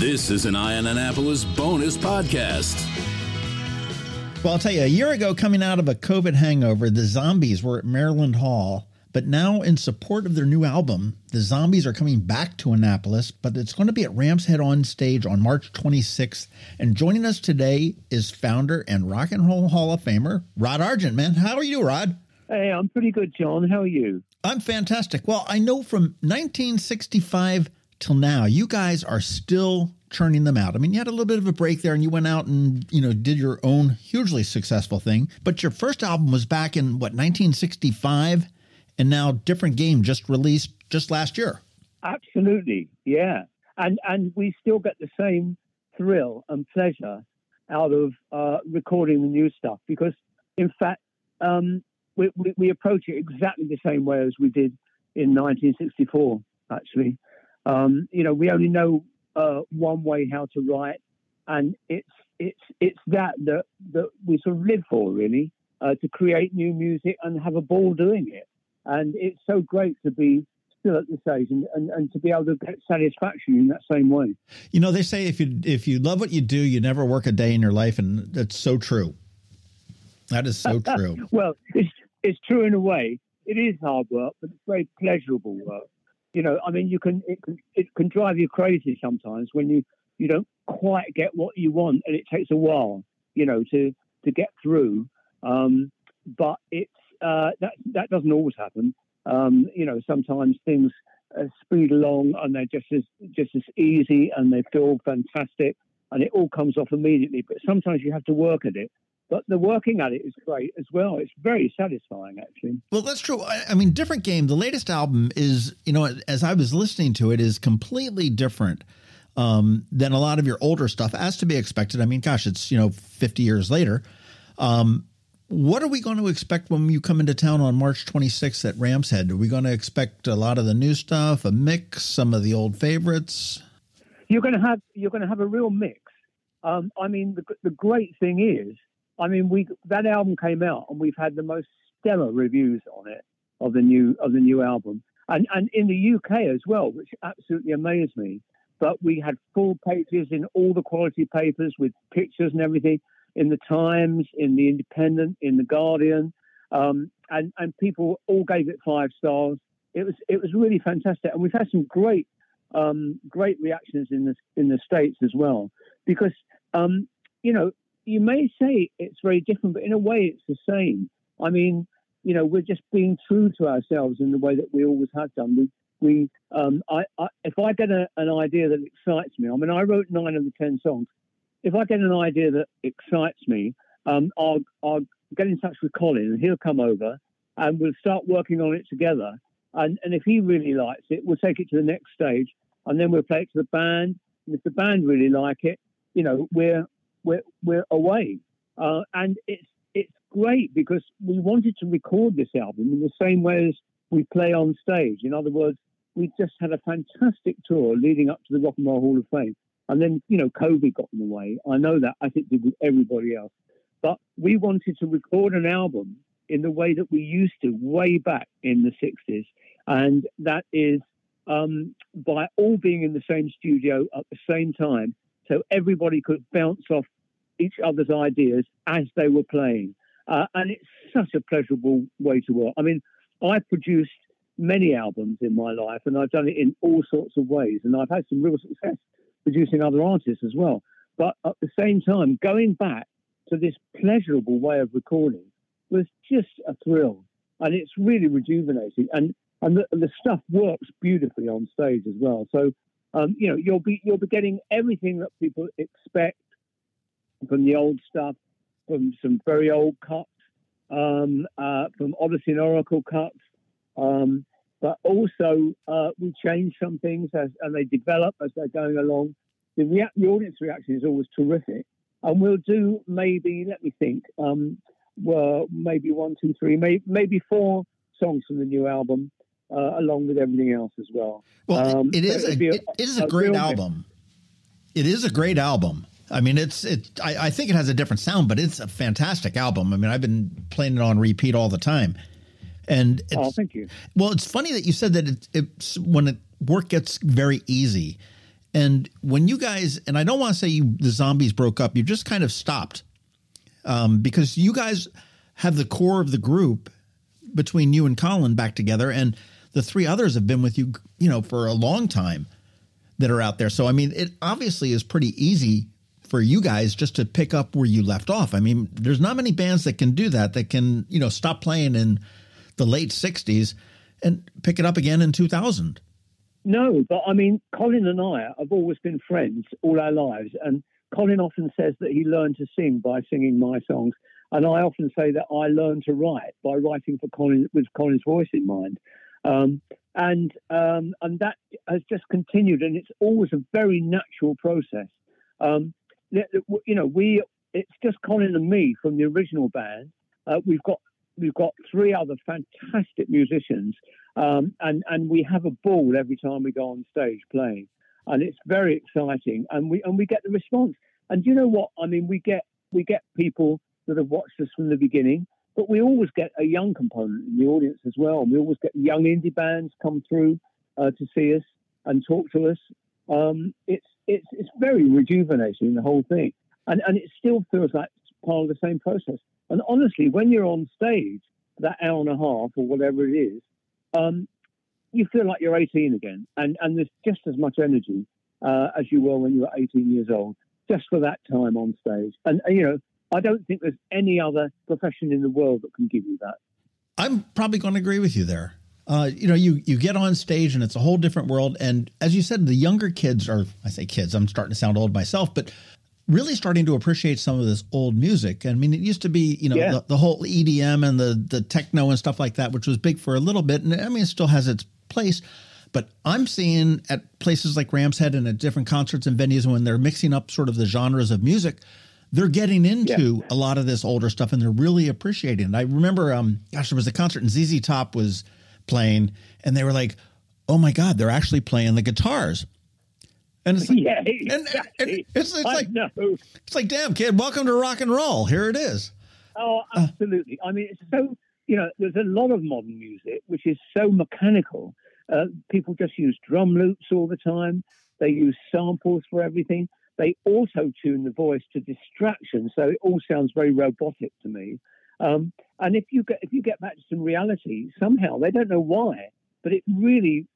This is an Eye on Annapolis bonus podcast. Well, I'll tell you, a year ago, coming out of a COVID hangover, the Zombies were at Maryland Hall. But now, in support of their new album, the Zombies are coming back to Annapolis, but it's going to be at Ram's Head on stage on March 26th. And joining us today is founder and Rock and Roll Hall of Famer, Rod Argent. Man, how are you, Rod? Hey, I'm pretty good, John. How are you? I'm fantastic. Well, I know from 1965 till now, you guys are still churning them out. I mean, you had a little bit of a break there and you went out and, you know, did your own hugely successful thing. But your first album was back in what, 1965? And now Different Game just released just last year. Absolutely. Yeah. And and we still get the same thrill and pleasure out of uh, recording the new stuff because in fact um, we, we, we approach it exactly the same way as we did in 1964 actually um, you know, we only know uh, one way how to write, and it's it's it's that that that we sort of live for really uh, to create new music and have a ball doing it. And it's so great to be still at the stage and, and, and to be able to get satisfaction in that same way. You know, they say if you if you love what you do, you never work a day in your life, and that's so true. That is so true. well, it's it's true in a way. It is hard work, but it's very pleasurable work you know, I mean, you can it can it can drive you crazy sometimes when you you don't quite get what you want, and it takes a while, you know, to to get through. Um, but it's uh, that that doesn't always happen. Um, you know, sometimes things uh, speed along and they're just as just as easy and they feel fantastic and it all comes off immediately. But sometimes you have to work at it but the working at it is great as well. It's very satisfying, actually. Well, that's true. I, I, mean, different game. The latest album is, you know, as I was listening to it, is completely different um, than a lot of your older stuff, as to be expected. I mean, gosh, it's you know, fifty years later. Um, what are we going to expect when you come into town on March 26th at Ram's Head? Are we going to expect a lot of the new stuff, a mix, some of the old favorites? You're going to have you're going to have a real mix. Um, I mean, the, the great thing is I mean, we that album came out and we've had the most stellar reviews on it of the new of the new album, and and in the UK as well, which absolutely amazed me. But we had full pages in all the quality papers with pictures and everything in the Times, in the Independent, in the Guardian, um, and and people all gave it five stars. It was it was really fantastic, and we've had some great um, great reactions in the in the states as well because um, you know you may say it's very different, but in a way it's the same. I mean, you know, we're just being true to ourselves in the way that we always have done. We, we, um, I, I, if I get a, an idea that excites me, I mean, I wrote nine of the ten songs. If I get an idea that excites me, um, I'll, I'll get in touch with Colin, and he'll come over, and we'll start working on it together. And, and if he really likes it, we'll take it to the next stage, and then we'll play it to the band. And if the band really like it, you know, we're we're, we're away. Uh, and it's, it's great because we wanted to record this album in the same way as we play on stage. In other words, we just had a fantastic tour leading up to the Rock and Roll Hall of Fame. And then, you know, COVID got in the way. I know that, I think did with everybody else. But we wanted to record an album in the way that we used to way back in the 60s. And that is um, by all being in the same studio at the same time so everybody could bounce off each other's ideas as they were playing. Uh, and it's such a pleasurable way to work. I mean, I've produced many albums in my life, and I've done it in all sorts of ways, and I've had some real success producing other artists as well. But at the same time, going back to this pleasurable way of recording was just a thrill, and it's really rejuvenating. And and the, the stuff works beautifully on stage as well. So um, you know, you'll be you'll be getting everything that people expect from the old stuff, from some very old cuts, um, uh, from Odyssey and Oracle cuts, um, but also uh, we change some things as and they develop as they're going along. The, rea- the audience reaction is always terrific, and we'll do maybe let me think, um, well, maybe one, two, three, maybe maybe four songs from the new album uh, along with everything else as well. Well, um, it is a, a, it is a, a great album. It is a great album. I mean, it's it. I, I, think it has a different sound, but it's a fantastic album. I mean, I've been playing it on repeat all the time. And oh, thank you. Well, it's funny that you said that it, it's when it work gets very easy. And when you guys, and I don't want to say you the zombies broke up, you just kind of stopped um, because you guys have the core of the group between you and Colin back together, and the three others have been with you, you know, for a long time that are out there. So I mean, it obviously is pretty easy for you guys just to pick up where you left off. I mean, there's not many bands that can do that that can, you know, stop playing in the late 60s and pick it up again in 2000. No, but I mean, Colin and I have always been friends all our lives. And Colin often says that he learned to sing by singing my songs. And I often say that I learned to write by writing for Colin with Colin's voice in mind. Um, and um, and that has just continued, and it's always a very natural process. Um, you know, we it's just Colin and me from the original band. Uh, we've got we've got three other fantastic musicians, um, and and we have a ball every time we go on stage playing, and it's very exciting. And we and we get the response. And you know what? I mean, we get we get people that have watched us from the beginning, but we always get a young component in the audience as well. And we always get young indie bands come through uh, to see us and talk to us. Um, it's it's it's very rejuvenating the whole thing, and and it still feels like part of the same process. And honestly, when you're on stage that hour and a half or whatever it is, um, you feel like you're 18 again, and and there's just as much energy uh, as you were when you were 18 years old, just for that time on stage. And you know, I don't think there's any other profession in the world that can give you that. I'm probably going to agree with you there. Uh, you know, you you get on stage and it's a whole different world. And as you said, the younger kids are I say kids, I'm starting to sound old myself, but really starting to appreciate some of this old music. I mean, it used to be, you know, yeah. the, the, whole EDM and the the techno and stuff like that, which was big for a little bit, and I mean, it still has its place. But I'm seeing at places like Ram's Head and at different concerts and venues when they're mixing up sort of the genres of music, they're getting into yeah. a lot of this older stuff and they're really appreciating it. I remember, um, gosh, there was a concert and ZZ Top was playing, and they were like, "Oh my God, they're actually playing the guitars." And it's like, yeah, exactly. and, and it's, it's like, it's like, damn kid, welcome to rock and roll. Here it is. Oh, uh, absolutely. Uh, I mean, it's so you know, there's a lot of modern music which is so mechanical. Uh, people just use drum loops all the time. They use samples for everything. They auto tune the voice to distraction, so it all sounds very robotic to me. Um, and if you get if you get back to some reality, somehow they don't know why, but it really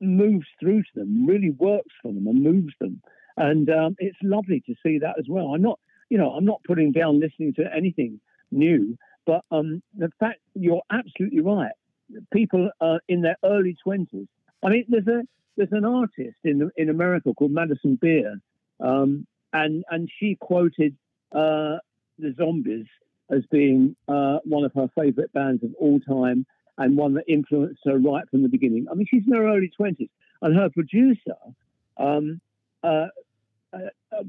moves through to them, really works for them, and moves them. And um, it's lovely to see that as well. I'm not, you know, I'm not putting down listening to anything new, but um, the fact you're absolutely right. People uh, in their early twenties. I mean, there's a there's an artist in in America called Madison Beer, um, and and she quoted uh, the Zombies as being uh, one of her favourite bands of all time and one that influenced her right from the beginning. I mean, she's in her early 20s, and her producer um, uh, uh,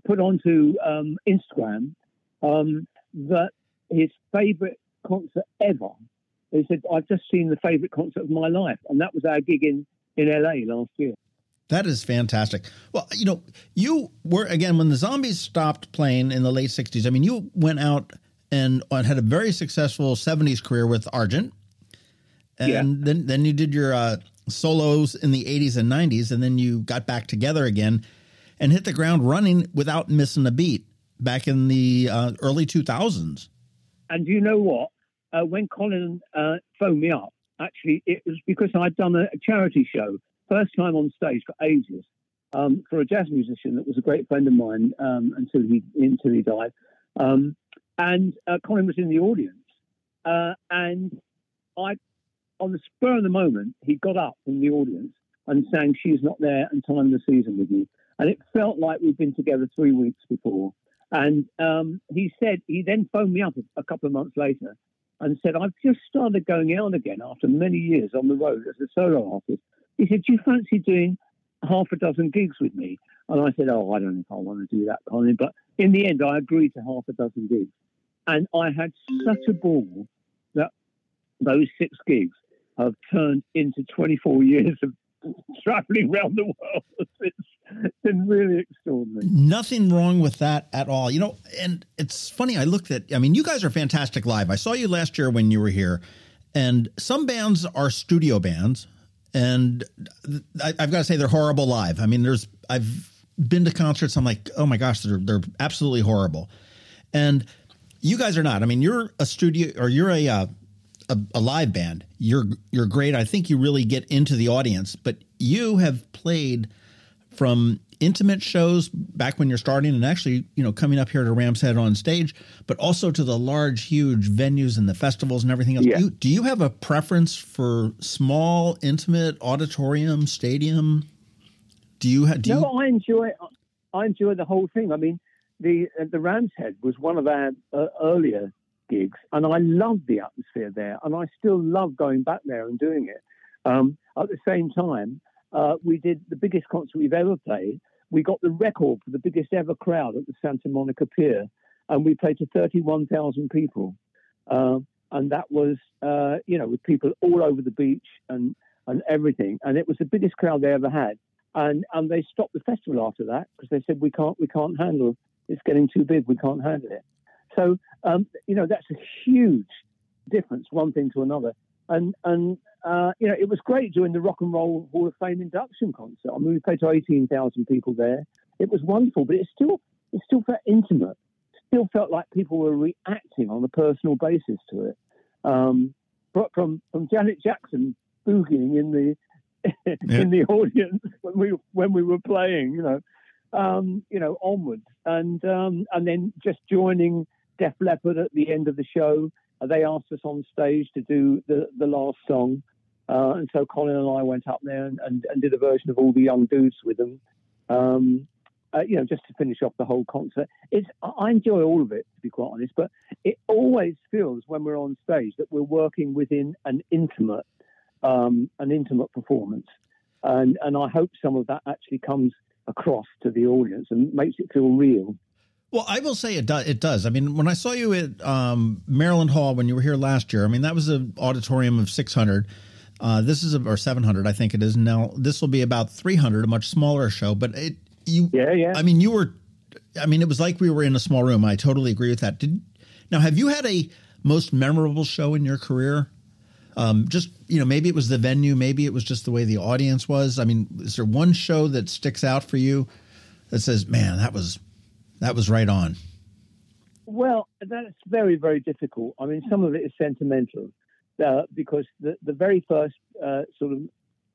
put onto um, Instagram um, that his favourite concert ever. He said, I've just seen the favourite concert of my life, and that was our gig in, in LA last year. That is fantastic. Well, you know, you were again when the zombies stopped playing in the late '60s. I mean, you went out and, and had a very successful '70s career with Argent, and yeah. then then you did your uh, solos in the '80s and '90s, and then you got back together again and hit the ground running without missing a beat back in the uh, early 2000s. And you know what? Uh, when Colin uh, phoned me up, actually, it was because I'd done a, a charity show, first time on stage for ages, um, for a jazz musician that was a great friend of mine um, until he until he died. Um, and uh, Colin was in the audience, uh, and I, on the spur of the moment, he got up from the audience and sang "She's Not There" and "Time the Season" with me, and it felt like we'd been together three weeks before. And um, he said, he then phoned me up a, couple of months later and said, I've just started going out again after many years on the road as a solo artist. He said, Do you fancy doing half a dozen gigs with me? And I said, Oh, I don't know if I want to do that, Colin. But in the end, I agreed to half a dozen gigs. And I had such a ball that those six gigs have turned into 24 years of traveling around the world. It's been really extraordinary. Nothing wrong with that at all. You know, and it's funny. I looked at. I mean, you guys are fantastic live. I saw you last year when you were here, and some bands are studio bands, and I, have got to say they're horrible live. I mean, there's I've been to concerts. I'm like, oh my gosh, they're they're absolutely horrible. And you guys are not. I mean, you're a studio or you're a uh, a, a live band. You're you're great. I think you really get into the audience. But you have played from intimate shows back when you're starting and actually, you know, coming up here to Ram's Head on stage, but also to the large, huge venues and the festivals and everything else. Yeah. Do, you, do you have a preference for small, intimate auditorium, stadium? Do you have? Do no, you? I enjoy. I enjoy the whole thing. I mean, the uh, the Ram's Head was one of our uh, earlier gigs, and I loved the atmosphere there, and I still love going back there and doing it. Um, at the same time, uh, we did the biggest concert we've ever played. We got the record for the biggest ever crowd at the Santa Monica Pier, and we played to 31,000 people. Uh, and that was, uh, you know, with people all over the beach and, and everything. And it was the biggest crowd they ever had. And, and they stopped the festival after that because they said, we can't, we can't handle it's getting too big. We can't handle it. So, um, you know, that's a huge difference, one thing to another. And, and uh, you know, it was great doing the Rock and Roll Hall of Fame induction concert. I mean, we played to 18,000 people there. It was wonderful, but it still, it still felt intimate. Still felt like people were reacting on a personal basis to it. Um, but from from Janet Jackson boogieing in the Yeah. in the audience when we when we were playing, you know, um, you know, onwards, and um, and then just joining Def Leppard at the end of the show. They asked us on stage to do the the last song, uh, and so Colin and I went up there and, and, and did a version of All the Young Dudes with them. Um, uh, you know, just to finish off the whole concert. It's I enjoy all of it, to be quite honest. But it always feels when we're on stage that we're working within an intimate, um, an intimate performance, and and I hope some of that actually comes across to the audience and makes it feel real. Well, I will say it does. It does. I mean, when I saw you at um, Maryland Hall when you were here last year, I mean that was an auditorium of 600. Uh, this is a, or 700, I think it is now. This will be about 300, a much smaller show. But it, you, Yeah, yeah. I mean, you were. I mean, it was like we were in a small room. I totally agree with that. Did now have you had a most memorable show in your career? Um, just you know, maybe it was the venue, maybe it was just the way the audience was. I mean, is there one show that sticks out for you that says, "Man, that was that was right on"? Well, that's very, very difficult. I mean, some of it is sentimental uh, because the, the very first uh, sort of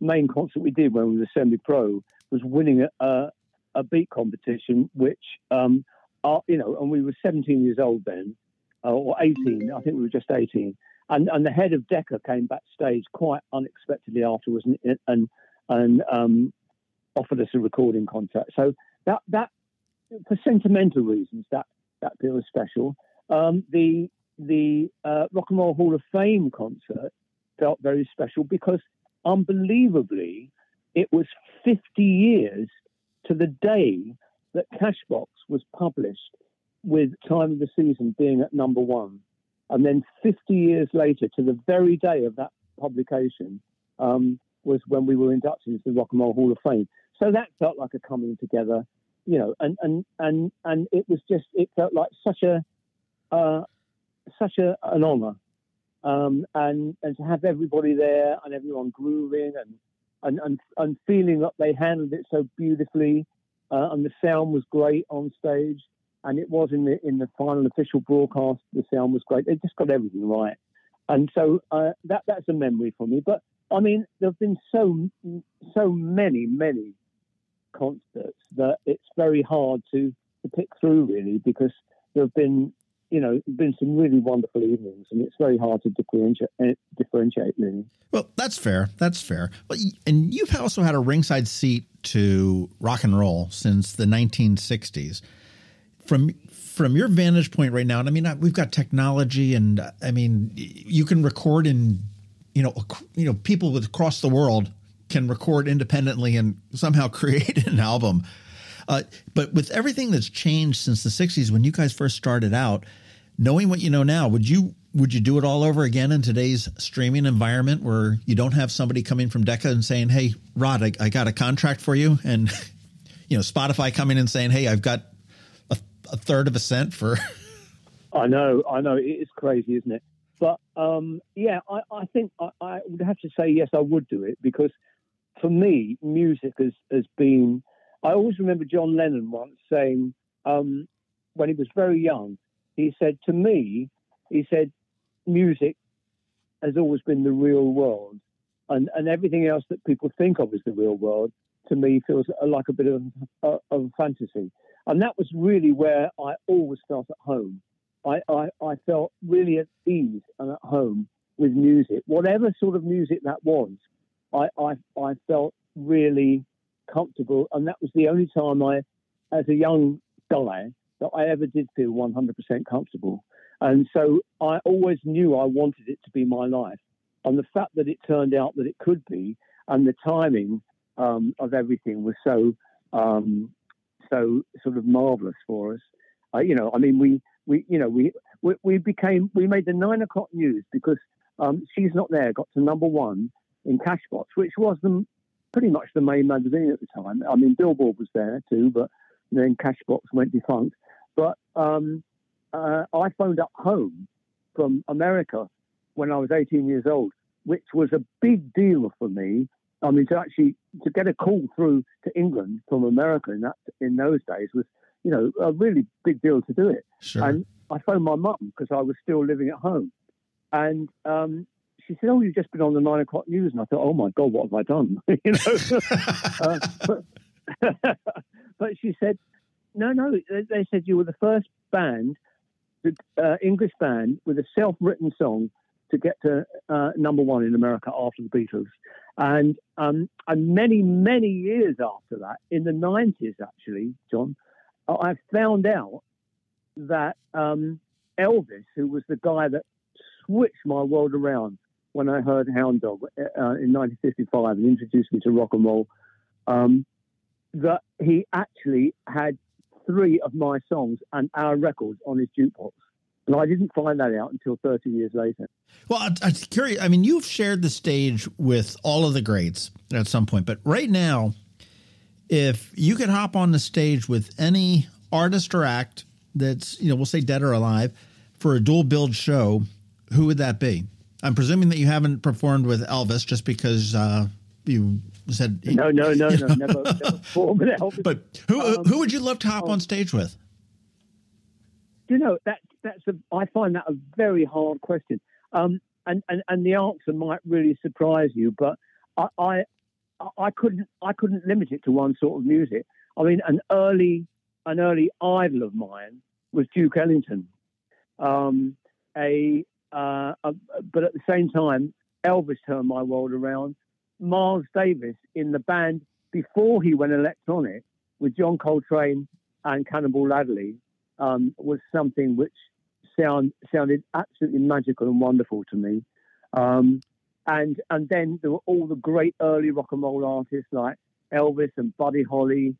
main concert we did when we were semi-pro was winning a, a, beat competition, which, um, you know, and we were 17 years old then, uh, or 18. I think we were just 18. And, and the head of Decca came backstage quite unexpectedly afterwards and, and, and um, offered us a recording contract. So that, that, for sentimental reasons, that that feels special. Um, the the uh, Rock and Roll Hall of Fame concert felt very special because, unbelievably, it was 50 years to the day that Cashbox was published, with Time of the Season being at number one, and then 50 years later, to the very day of that publication, um, was when we were inducted into the Rock and Roll Hall of Fame. So that felt like a coming together you know, and and and and it was just it felt like such a uh, such a, an honour, um, and and to have everybody there and everyone grooving and and and, and feeling that they handled it so beautifully, uh, and the sound was great on stage, and it was in the in the final official broadcast. The sound was great. They just got everything right, and so uh, that that's a memory for me. But I mean, there have been so so many many concerts that it's very hard to, to pick through really because there have been you know been some really wonderful evenings and it's very hard to differentiate, eh, differentiate really. Well, that's fair. That's fair. And you've also had a ringside seat to rock and roll since the 1960s. From from your vantage point right now, and I mean, we've got technology, and I mean, you can record in, you know, you know, people across the world can record independently and somehow create an album. Uh, but with everything that's changed since the 60s when you guys first started out knowing what you know now would you would you do it all over again in today's streaming environment where you don't have somebody coming from decca and saying hey rod i, I got a contract for you and you know spotify coming and saying hey i've got a, a third of a cent for I know, I know, it is crazy, isn't it? But um, yeah, I, I think I, I would have to say yes, I would do it because for me, music has, has been. I always remember John Lennon once saying, um, when he was very young, he said to me, he said, music has always been the real world. And, and everything else that people think of as the real world, to me, feels like a bit of, uh, of fantasy. And that was really where I always felt at home. I, I, I felt really at ease and at home with music, whatever sort of music that was. I, I, I felt really comfortable, and that was the only time I, as a young guy, that I ever did feel 100% comfortable. And so I always knew I wanted it to be my life. And the fact that it turned out that it could be, and the timing um, of everything was so, um, so sort of marvelous for us. Uh, you know, I mean, we, we, you know, we, we, we became, we made the nine o'clock news because um, she's not there. Got to number one in Cashbox, which was the, pretty much the main magazine at the time. I mean, Billboard was there too, but then Cashbox went defunct. But um, uh, I phoned up home from America when I was 18 years old, which was a big deal for me. I mean, to actually to get a call through to England from America in that in those days was, you know, a really big deal to do it. Sure. And I phoned my mum because I was still living at home, and um, she said, "Oh, you've just been on the nine o'clock news," and I thought, "Oh my god, what have I done?" you know. uh, but, but, she said, "No, no." They said you were the first band, the uh, English band, with a self-written song to get to uh, number one in America after the Beatles, and um, and many many years after that, in the nineties, actually, John, I found out that um, Elvis, who was the guy that switched my world around when I heard Hound Dog uh, in 1955 and introduced me to rock and roll, um, that he actually had three of my songs and our records on his jukebox. And I didn't find that out until 30 years later. Well, I'm, I'm curious. I mean, you've shared the stage with all of the greats at some point, but right now, if you could hop on the stage with any artist or act that's, you know, we'll say dead or alive for a dual build show, who would that be? I'm presuming that you haven't performed with Elvis just because uh, you said no, no, no, no, never, never performed with Elvis. But who um, who would you love to hop um, on stage with? You know that that's a I find that a very hard question, um, and and and the answer might really surprise you, but I, I I couldn't I couldn't limit it to one sort of music. I mean, an early an early idol of mine was Duke Ellington, um, a uh, uh, but at the same time, Elvis turned my world around. Miles Davis in the band before he went electronic with John Coltrane and Cannonball Adderley um, was something which sound, sounded absolutely magical and wonderful to me. Um, and and then there were all the great early rock and roll artists like Elvis and Buddy Holly,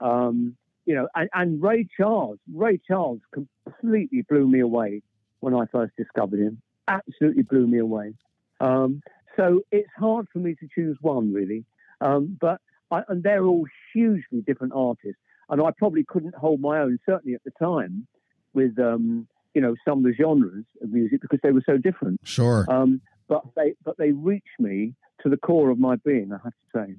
um, you know, and, and Ray Charles. Ray Charles completely blew me away when I first discovered him. Absolutely blew me away. Um, so it's hard for me to choose one really, um, but I, and they're all hugely different artists, and I probably couldn't hold my own certainly at the time with um, you know some of the genres of music because they were so different. Sure. Um, but they but they reach me to the core of my being. I have to say.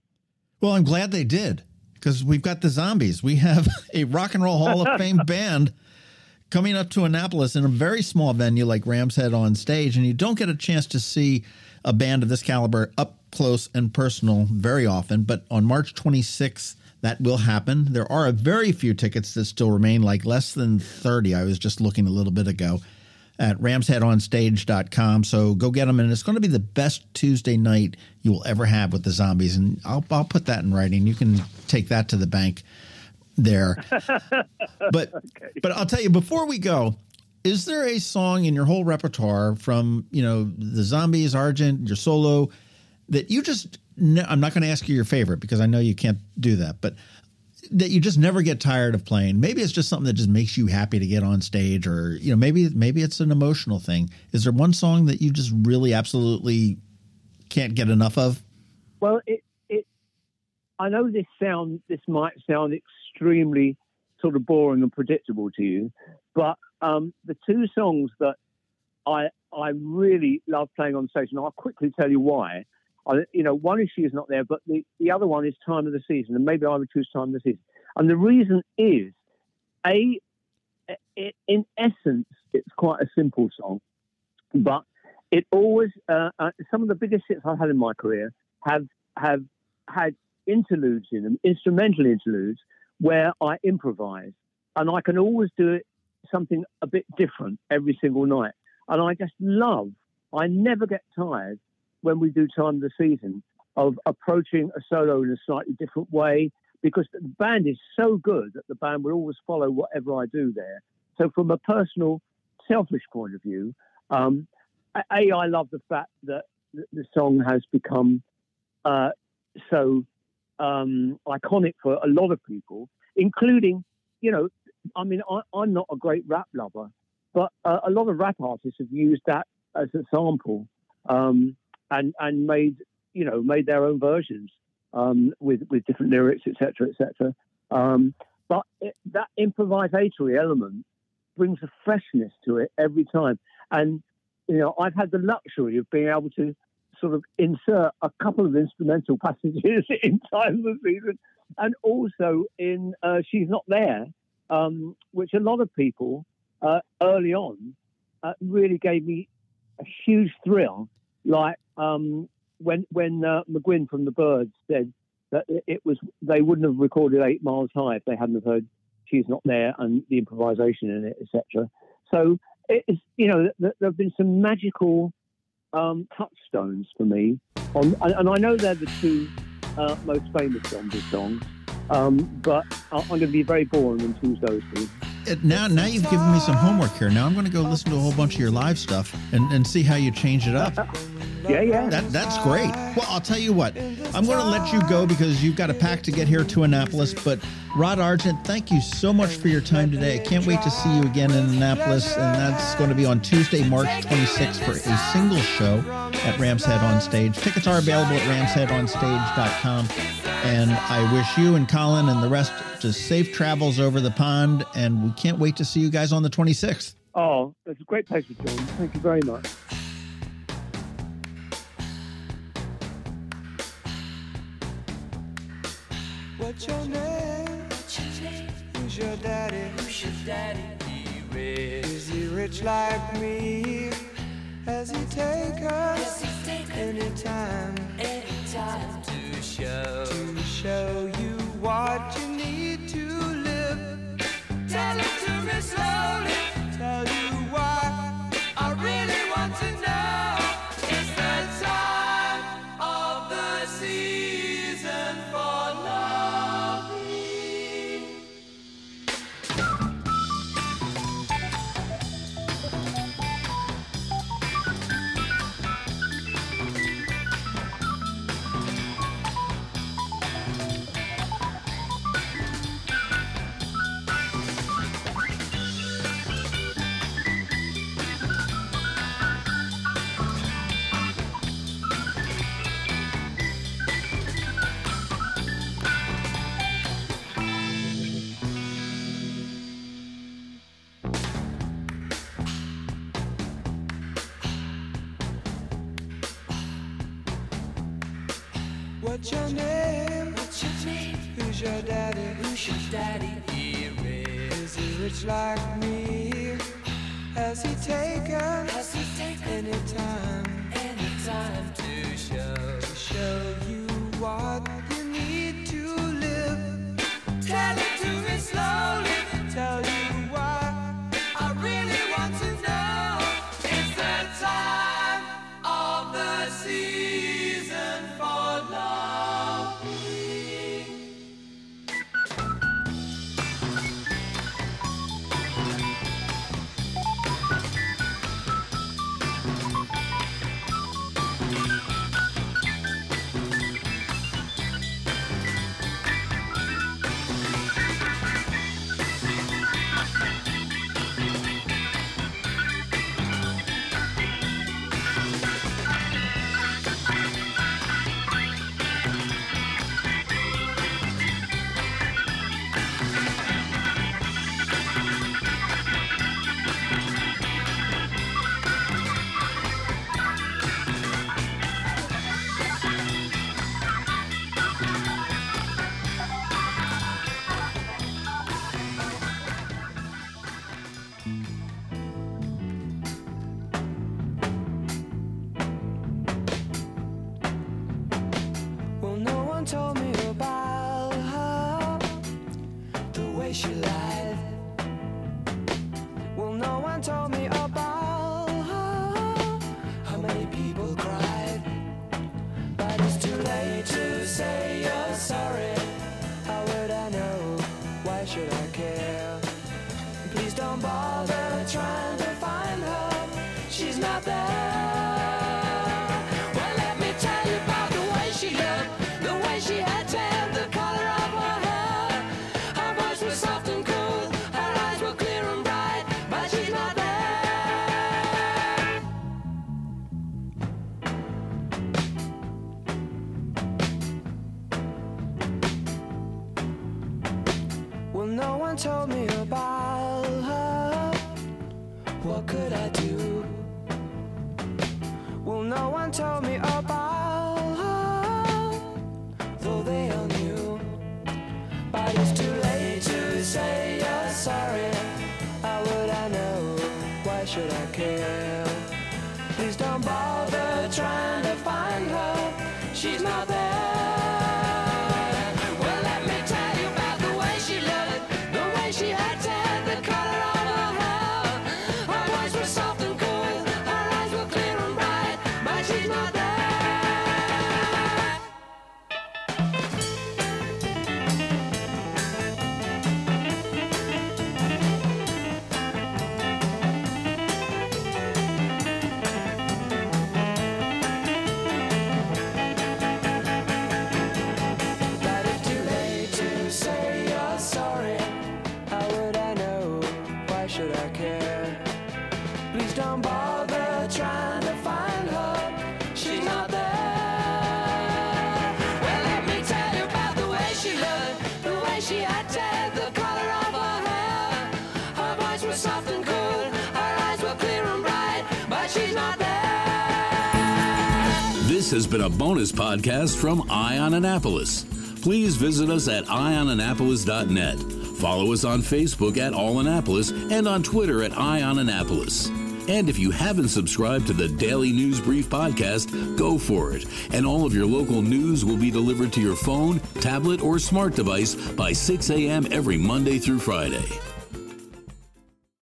Well, I'm glad they did because we've got the zombies. We have a rock and roll Hall of Fame band coming up to Annapolis in a very small venue like Ram's Head on stage, and you don't get a chance to see a band of this caliber up close and personal very often. But on March 26th, that will happen. There are a very few tickets that still remain, like less than 30. I was just looking a little bit ago at ramsheadonstage.com. So go get them. And it's going to be the best Tuesday night you will ever have with the zombies. And I'll, I'll put that in writing. You can take that to the bank there. but okay. but I'll tell you before we go, is there a song in your whole repertoire from you know the Zombies, Argent, your solo that you just? I'm not going to ask you your favorite because I know you can't do that, but that you just never get tired of playing. Maybe it's just something that just makes you happy to get on stage, or you know, maybe maybe it's an emotional thing. Is there one song that you just really absolutely can't get enough of? Well, it it I know this sound this might sound extremely sort of boring and predictable to you. But um, the two songs that I I really love playing on stage, and I'll quickly tell you why, I, you know, one issue is not there, but the, the other one is time of the season, and maybe I would choose time of the season. And the reason is, a, in essence, it's quite a simple song, but it always uh, uh, some of the biggest hits I've had in my career have have had interludes in them, instrumental interludes, where I improvise, and I can always do it something a bit different every single night. And I just love. I never get tired when we do time of the season of approaching a solo in a slightly different way because the band is so good that the band will always follow whatever I do there. So, from a personal, selfish point of view, um, a I love the fact that the song has become uh, so um, iconic for a lot of people, including, you know, I mean, I, am not a great rap lover, but uh, a lot of rap artists have used that as a sample um, and and made you know made their own versions um, with with different lyrics, etc., etc. Um, but it, that improvisatory element brings a freshness to it every time, and you know I've had the luxury of being able to sort of insert a couple of instrumental passages in time of the season, and also in uh, "She's Not There," um, which a lot of people uh, early on uh, really gave me a huge thrill. Like um, when when uh, McGuinn from the Byrds said that it was they wouldn't have recorded Eight Miles High if they hadn't have heard "She's Not There" and the improvisation in it, etc. So it's you know there have been some magical um, touchstones for me, on, and, I know they're the two uh, most famous Zombies songs. Um, but I'm going to be very boring and choose those two. now, now you've given me some homework here. Now I'm going to go listen to a whole bunch of your live stuff and, and see how you change it up. yeah, yeah. That, that's great. Well, I'll tell you what. I'm going to let you go because you've got a pack to get here to Annapolis. But Rod Argent, thank you so much for your time today. I can't wait to see you again in Annapolis, and that's going to be on Tuesday, March 26th for a single show at Ram's Head on Stage. Tickets are available at ramsheadonstage.com. And I wish you and Colin and the rest just safe travels over the pond. And we can't wait to see you guys on the 26th. Oh, it's a great pleasure, John. Thank you very much. What's your name? Who's your daddy? Who's your daddy? Is he rich like me? What's your name? What's your name? Who's your daddy? Who's your daddy? He rich. Is he rich like me? Has he taken? Has he taken any time? What could I do? Well, no one told me about her, though they all knew. But it's too late to say you're sorry. How would I know? Why should I care? Please don't bother trying to find her. She's not has been a bonus podcast from Eye on Annapolis. Please visit us at eyeonannapolis.net. Follow us on Facebook at All Annapolis and on Twitter at Eye on Annapolis. And if you haven't subscribed to the Daily News Brief podcast, go for it. And all of your local news will be delivered to your phone, tablet, or smart device by 6 a.m. every Monday through Friday.